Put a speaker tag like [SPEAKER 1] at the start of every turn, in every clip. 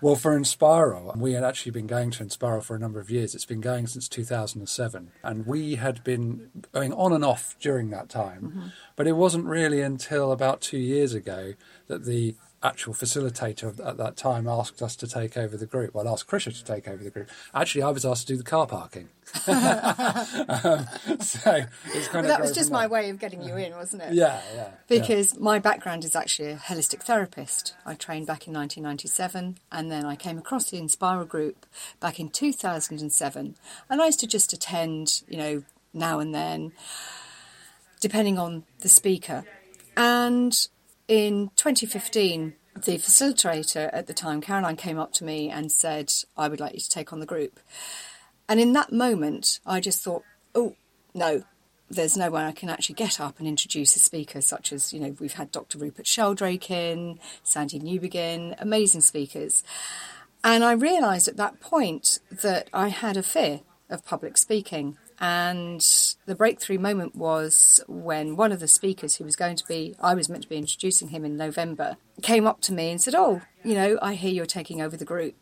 [SPEAKER 1] Well, for Inspiral, we had actually been going to Inspiral for a number of years. It's been going since 2007. And we had been going on and off during that time. Mm-hmm. But it wasn't really until about two years ago that the actual facilitator at that time asked us to take over the group. Well, asked Krysia to take over the group. Actually, I was asked to do the car parking. um,
[SPEAKER 2] so it's kind of that was just my way of getting you in, wasn't it?
[SPEAKER 1] Yeah, yeah.
[SPEAKER 2] Because
[SPEAKER 1] yeah.
[SPEAKER 2] my background is actually a holistic therapist. I trained back in 1997, and then I came across the Inspiral group back in 2007, and I used to just attend, you know, now and then, depending on the speaker. And in 2015, the facilitator at the time, Caroline, came up to me and said, I would like you to take on the group. And in that moment, I just thought, oh, no, there's no way I can actually get up and introduce a speaker such as, you know, we've had Dr. Rupert Sheldrake in, Sandy Newbigging, amazing speakers. And I realised at that point that I had a fear of public speaking. And the breakthrough moment was when one of the speakers who was going to be, I was meant to be introducing him in November, came up to me and said, Oh, you know, I hear you're taking over the group.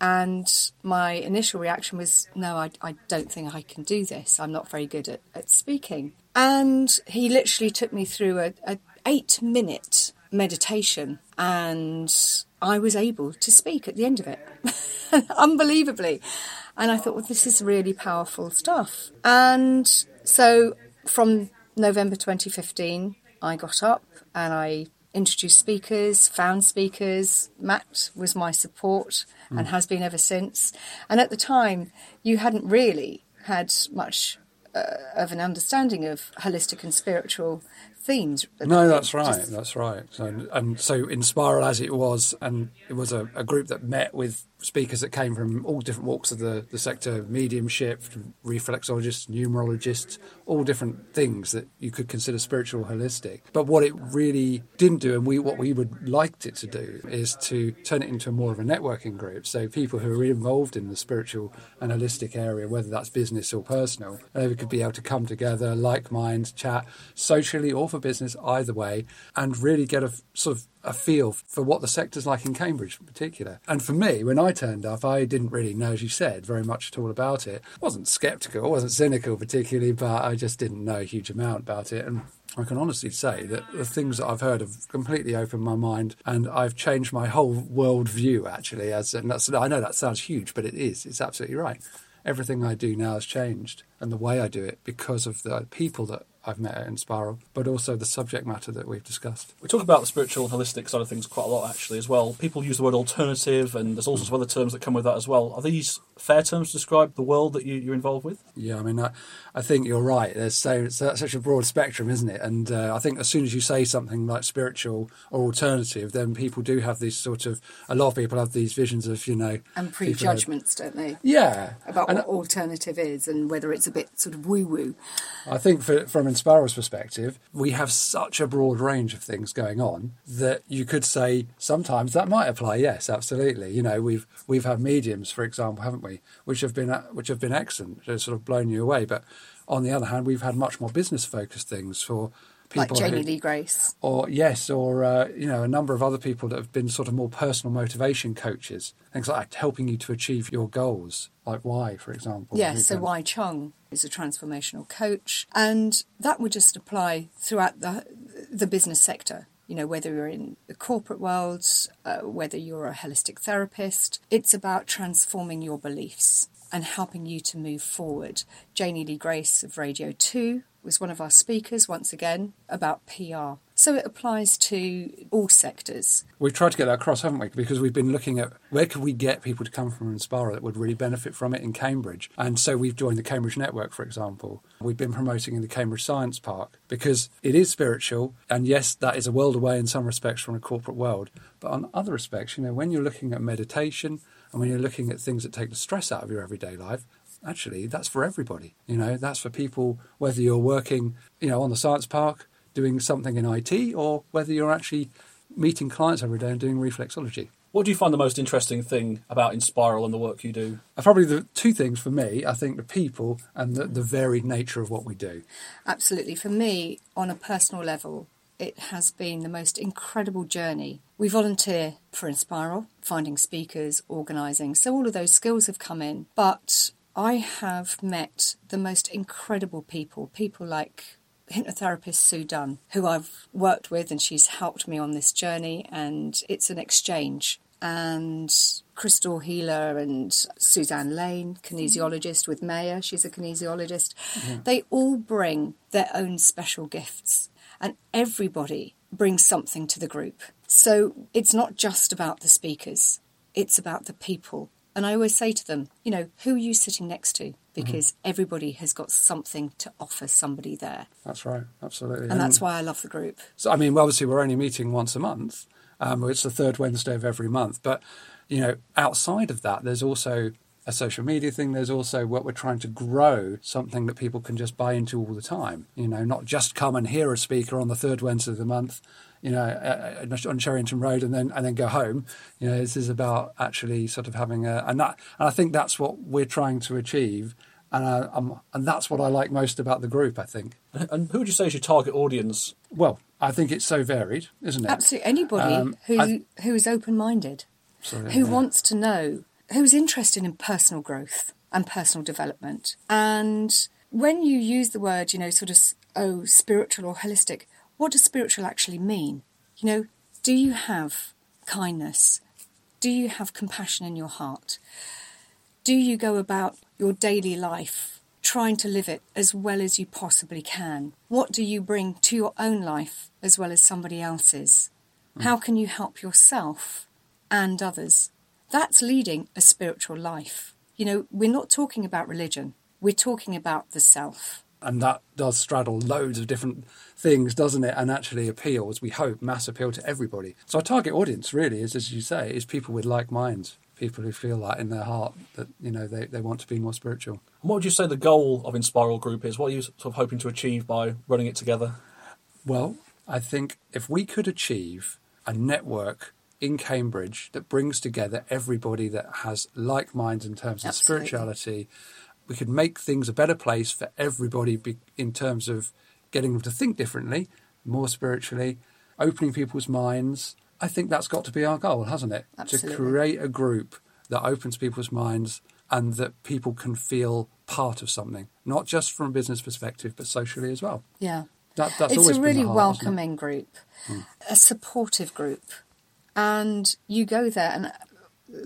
[SPEAKER 2] And my initial reaction was, No, I, I don't think I can do this. I'm not very good at, at speaking. And he literally took me through a, a eight minute meditation and I was able to speak at the end of it. Unbelievably. And I thought, well, this is really powerful stuff. And so from November 2015, I got up and I introduced speakers, found speakers. Matt was my support mm. and has been ever since. And at the time, you hadn't really had much uh, of an understanding of holistic and spiritual themes.
[SPEAKER 1] No, that's right. Just... That's right. So, and so Inspiral as it was, and it was a, a, group that met with speakers that came from all different walks of the, the sector, mediumship, reflexologists, numerologists, all different things that you could consider spiritual holistic. But what it really didn't do, and we what we would liked it to do, is to turn it into more of a networking group. So people who are involved in the spiritual and holistic area, whether that's business or personal, they could be able to come together, like mind, chat, socially or for business, either way, and really get a sort of a feel for what the sector's like in Cambridge in particular. And for me, when I turned up, I didn't really know, as you said, very much at all about it. I wasn't sceptical, wasn't cynical particularly, but I just didn't know a huge amount about it. And I can honestly say that the things that I've heard have completely opened my mind, and I've changed my whole world view. Actually, as and that's I know that sounds huge, but it is. It's absolutely right. Everything I do now has changed, and the way I do it because of the people that I've met at Inspiral, but also the subject matter that we've discussed.
[SPEAKER 3] We talk about the spiritual and holistic side of things quite a lot, actually, as well. People use the word alternative, and there's all sorts of other terms that come with that as well. Are these fair terms to describe the world that you, are involved with?
[SPEAKER 1] Yeah, I mean, I, I think you're right. There's so, so such a broad spectrum, isn't it? And uh, I think as soon as you say something like spiritual or alternative, then people do have these sort of a lot of people have these visions of you know
[SPEAKER 2] and prejudgments, don't they?
[SPEAKER 1] Yeah,
[SPEAKER 2] about and, what alternative is and whether it's a bit sort of woo woo.
[SPEAKER 1] I think for, from Inspiral's perspective, we have such a broad range of things going on that you could say sometimes that might apply. Yes, absolutely. You know, we've we've had mediums, for example, haven't we, which have been which have been excellent, have sort of blown you away. But on the other hand, we've had much more business focused things for
[SPEAKER 2] people like Janey who, Lee Grace,
[SPEAKER 1] or yes, or uh, you know a number of other people that have been sort of more personal motivation coaches, things like helping you to achieve your goals, like Y, for example.
[SPEAKER 2] Yes, so Y Chung is a transformational coach, and that would just apply throughout the the business sector. You know, whether you're in the corporate world, uh, whether you're a holistic therapist, it's about transforming your beliefs and helping you to move forward. Janey Lee Grace of Radio 2 was one of our speakers once again about PR. So it applies to all sectors.
[SPEAKER 1] We've tried to get that across, haven't we? Because we've been looking at where could we get people to come from and Inspire that would really benefit from it in Cambridge. And so we've joined the Cambridge Network, for example. We've been promoting in the Cambridge Science Park because it is spiritual. And yes, that is a world away in some respects from a corporate world. But on other respects, you know, when you're looking at meditation and when you're looking at things that take the stress out of your everyday life, actually that's for everybody. You know, that's for people whether you're working, you know, on the science park doing something in IT or whether you're actually meeting clients every day and doing reflexology.
[SPEAKER 3] What do you find the most interesting thing about Inspiral and the work you do?
[SPEAKER 1] Uh, probably the two things for me, I think the people and the, the varied nature of what we do.
[SPEAKER 2] Absolutely. For me, on a personal level, it has been the most incredible journey. We volunteer for Inspiral, finding speakers, organising, so all of those skills have come in. But I have met the most incredible people, people like hypnotherapist Sue Dunn, who I've worked with, and she's helped me on this journey, and it's an exchange. And Crystal Healer and Suzanne Lane, kinesiologist with Maya, she's a kinesiologist. They all bring their own special gifts, and everybody brings something to the group. So it's not just about the speakers, it's about the people. And I always say to them, you know, who are you sitting next to? Because everybody has got something to offer somebody there.
[SPEAKER 1] That's right, absolutely.
[SPEAKER 2] And that's why I love the group.
[SPEAKER 1] So, I mean, obviously, we're only meeting once a month. Um, it's the third Wednesday of every month. But, you know, outside of that, there's also a social media thing. There's also what we're trying to grow something that people can just buy into all the time. You know, not just come and hear a speaker on the third Wednesday of the month, you know, uh, on Cherry Hinton Road and then and then go home. You know, this is about actually sort of having a and that and I think that's what we're trying to achieve. And I, I'm, and that's what I like most about the group. I think.
[SPEAKER 3] And who would you say is your target audience?
[SPEAKER 1] Well, I think it's so varied, isn't it?
[SPEAKER 2] Absolutely. Anybody
[SPEAKER 1] Um,
[SPEAKER 2] who,
[SPEAKER 1] I-
[SPEAKER 2] who is open minded, who
[SPEAKER 1] yeah.
[SPEAKER 2] wants to know, who's interested in personal growth and personal development. And when you use the word, you know, sort of, oh, spiritual or holistic, what does spiritual actually mean? You know, do you have kindness? Do you have compassion in your heart? Do you go about your daily life trying to live it as well as you possibly can? What do you bring to your own life as well as somebody else's? Hmm. How can you help yourself and others? That's leading a spiritual life. You know, we're not talking about religion, we're talking about the self.
[SPEAKER 1] And that does straddle loads of different things, doesn't it? And actually appeals, we hope, mass appeal to everybody. So our target audience really is, as you say, is people with like minds, people who feel that in their heart that you know they, they want to be more spiritual.
[SPEAKER 3] And what would you say the goal of Inspiral Group is? What are you sort of hoping to achieve by running it together?
[SPEAKER 1] Well, I think if we could achieve a network in Cambridge that brings together everybody that has like minds in terms of
[SPEAKER 2] Absolutely.
[SPEAKER 1] spirituality, we could make things a better place for everybody in terms of getting them to think differently, more spiritually, opening people's minds. I think that's got to be our goal, hasn't it?
[SPEAKER 2] Absolutely.
[SPEAKER 1] To create a group that opens people's minds and that people can feel part of something, not just from a business perspective, but socially as well.
[SPEAKER 2] Yeah.
[SPEAKER 1] That, that's
[SPEAKER 2] it's
[SPEAKER 1] always
[SPEAKER 2] a really
[SPEAKER 1] heart,
[SPEAKER 2] welcoming group, hmm. a supportive group. And you go there, and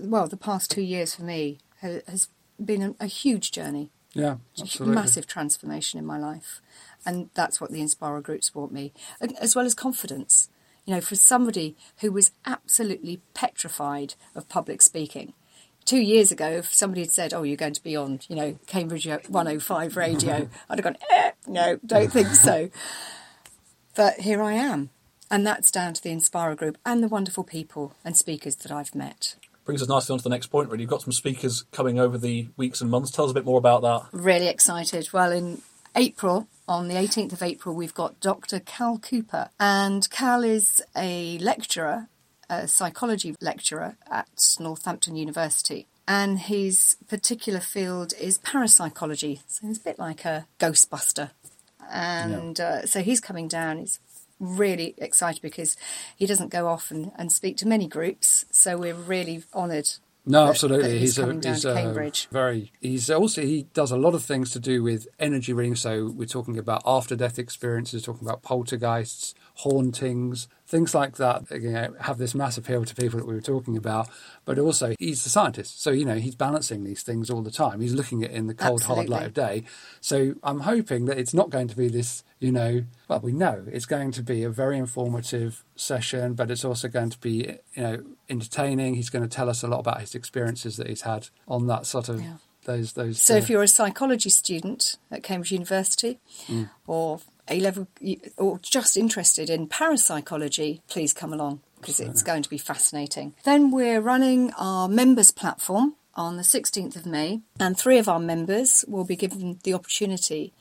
[SPEAKER 2] well, the past two years for me has been a, a huge journey,
[SPEAKER 1] Yeah,
[SPEAKER 2] a
[SPEAKER 1] absolutely.
[SPEAKER 2] massive transformation in my life. And that's what the Inspiral groups brought me, and- as well as confidence. You know, for somebody who was absolutely petrified of public speaking. Two years ago, if somebody had said, "Oh, you're going to be on, you know, Cambridge 105 radio," I'd have gone, eh, "No, don't think so." But here I am, and that's down to the Inspiral group and the wonderful people and speakers that I've met.
[SPEAKER 3] Brings us nicely on to the next point, really. You've got some speakers coming over the weeks and months. Tell us a bit more about that.
[SPEAKER 2] Really excited. Well, in April, on the 18th of April, we've got Dr. Cal Cooper. And Cal is a lecturer, a psychology lecturer at Northampton University. And his particular field is parapsychology. So he's a bit like a ghostbuster. And uh, so he's coming down. He's really excited because he doesn't go off and, and speak to many groups. So we're really honoured.
[SPEAKER 1] No,
[SPEAKER 2] that-
[SPEAKER 1] absolutely.
[SPEAKER 2] that he's
[SPEAKER 1] he's a,
[SPEAKER 2] coming down
[SPEAKER 1] he's
[SPEAKER 2] to
[SPEAKER 1] a
[SPEAKER 2] Cambridge.
[SPEAKER 1] very. He's also he does a lot of things to do with energy reading. So we're talking about after death experiences, talking about poltergeists, hauntings, things like that. You know, have this mass appeal to people that we were talking about. But also, he's a scientist, so you know he's balancing these things all the time. He's looking at it in the cold, hard light of day. So I'm hoping that it's not going to be this. You know, well, we know it's going to be a very informative session, but it's also going to be, you know, entertaining. He's going to tell us a lot about his experiences that he's had on that sort of
[SPEAKER 2] Yeah.
[SPEAKER 1] those those.
[SPEAKER 2] So
[SPEAKER 1] uh,
[SPEAKER 2] if you're a psychology student at Cambridge University or A level or just interested in parapsychology, please come along because it's going to be fascinating. Then we're running our members platform on the 16th of May, and three of our members will be given the opportunity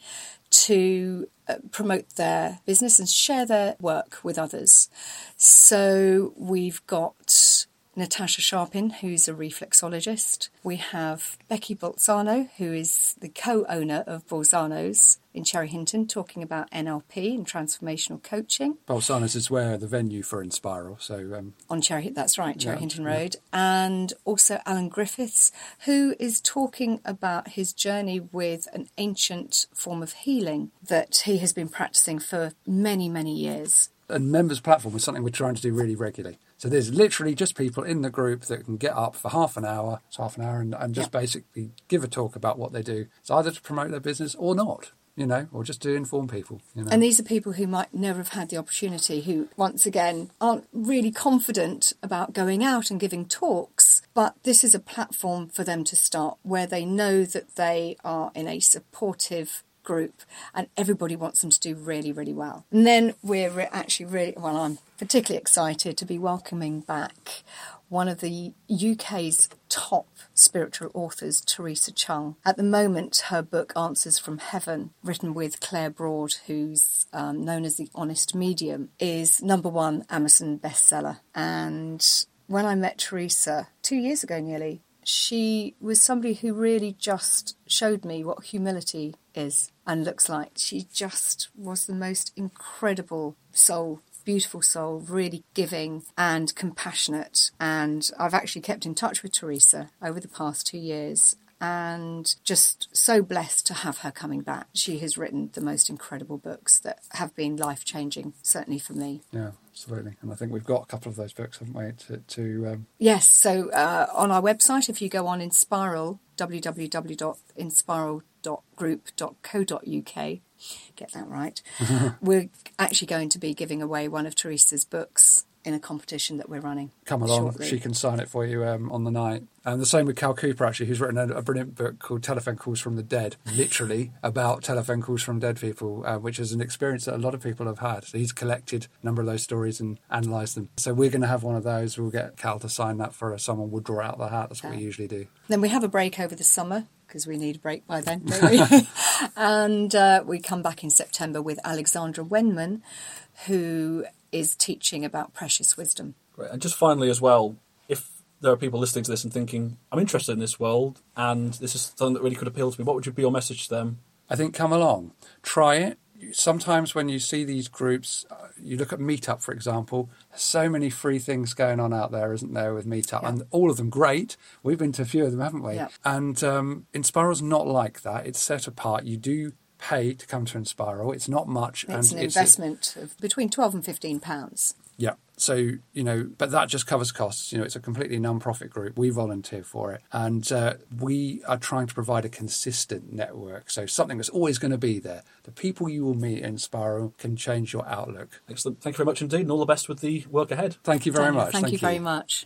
[SPEAKER 2] to uh, promote their business and share their work with others. So we've got Natasha Sharpin, who's a reflexologist. We have Becky Bolzano, who is the co owner of Bolzano's in Cherry Hinton, talking about NLP and transformational coaching.
[SPEAKER 1] Bolzano's is where the venue for Inspiral. So um,
[SPEAKER 2] on Cherry, that's right, Cherry
[SPEAKER 1] Yeah,
[SPEAKER 2] Hinton
[SPEAKER 1] yeah.
[SPEAKER 2] Road, and also Alan Griffiths, who is talking about his journey with an ancient form of healing that he has been practicing for many, many years.
[SPEAKER 1] and members platform is something we're trying to do really regularly. So there's literally just people in the group that can get up for half an hour, it's half an hour, and, and just
[SPEAKER 2] Yeah.
[SPEAKER 1] basically give a talk about what they do. It's either to promote their business or not, you know, or just to inform people. You know,
[SPEAKER 2] And these are people who might never have had the opportunity, who, once again, aren't really confident about going out and giving talks. But this is a platform for them to start where they know that they are in a supportive group and everybody wants them to do really, really well. And then we're re- actually really, well, I'm particularly excited to be welcoming back one of the UK's top spiritual authors, Theresa Cheung. At the moment, her book Answers from Heaven, written with Claire Broad, who's um, known as the Honest Medium, is number one Amazon bestseller. And when I met Theresa two years ago nearly, she was somebody who really just showed me what humility is and looks like. She just was the most incredible soul beautiful soul, really giving and compassionate. And I've actually kept in touch with Theresa over the past two years and just so blessed to have her coming back. She has written the most incredible books that have been life changing, certainly for me.
[SPEAKER 1] yeah, absolutely. And I think we've got a couple of those books, haven't we? To, to um,
[SPEAKER 2] Yes, so uh, on our website, if you go on Inspiral, www.inspiral.group.co.uk, get that right, we're actually going to be giving away one of Theresa's books in a competition that we're running.
[SPEAKER 1] come along,
[SPEAKER 2] shortly.
[SPEAKER 1] she can sign it for you um, on the night. And the same with Cal Cooper, actually, who's written a, a brilliant book called Telephone Calls from the Dead, literally about telephone calls from dead people, uh, which is an experience that a lot of people have had. So he's collected a number of those stories and analysed them. So we're going to have one of those. We'll get Cal to sign that for us. Someone will draw out the hat. That's what we usually do.
[SPEAKER 2] Then we have a break over the summer because we need a break by then, don't we? and uh, we come back in September with Alexandra Wenman, who is teaching about precious wisdom.
[SPEAKER 3] Great. And just finally, as well, if there are people listening to this and thinking, I'm interested in this world and this is something that really could appeal to me, what would you be your message to them?
[SPEAKER 1] I think come along, try it. Sometimes when you see these groups, uh, you look at Meetup, for example. So many free things going on out there, isn't there, with Meetup,
[SPEAKER 2] Yeah.
[SPEAKER 1] and all of them great. We've been to a few of them, haven't we?
[SPEAKER 2] Yeah.
[SPEAKER 1] And um, Inspiral's not like that. It's set apart. You do pay to come to Inspiral. It's not much,
[SPEAKER 2] It's
[SPEAKER 1] and
[SPEAKER 2] an investment of between 12 and 15 pounds.
[SPEAKER 1] yeah. So, you know, but that just covers costs. You know, it's a completely non-profit group. We volunteer for it. And uh, we are trying to provide a consistent network. So something that's always going to be there. The people you will meet Inspiral can change your outlook.
[SPEAKER 3] Excellent. Thank you very much indeed, and all the best with the work ahead.
[SPEAKER 1] Thank you very
[SPEAKER 2] Daniel,
[SPEAKER 1] much.
[SPEAKER 2] Thank, you very much.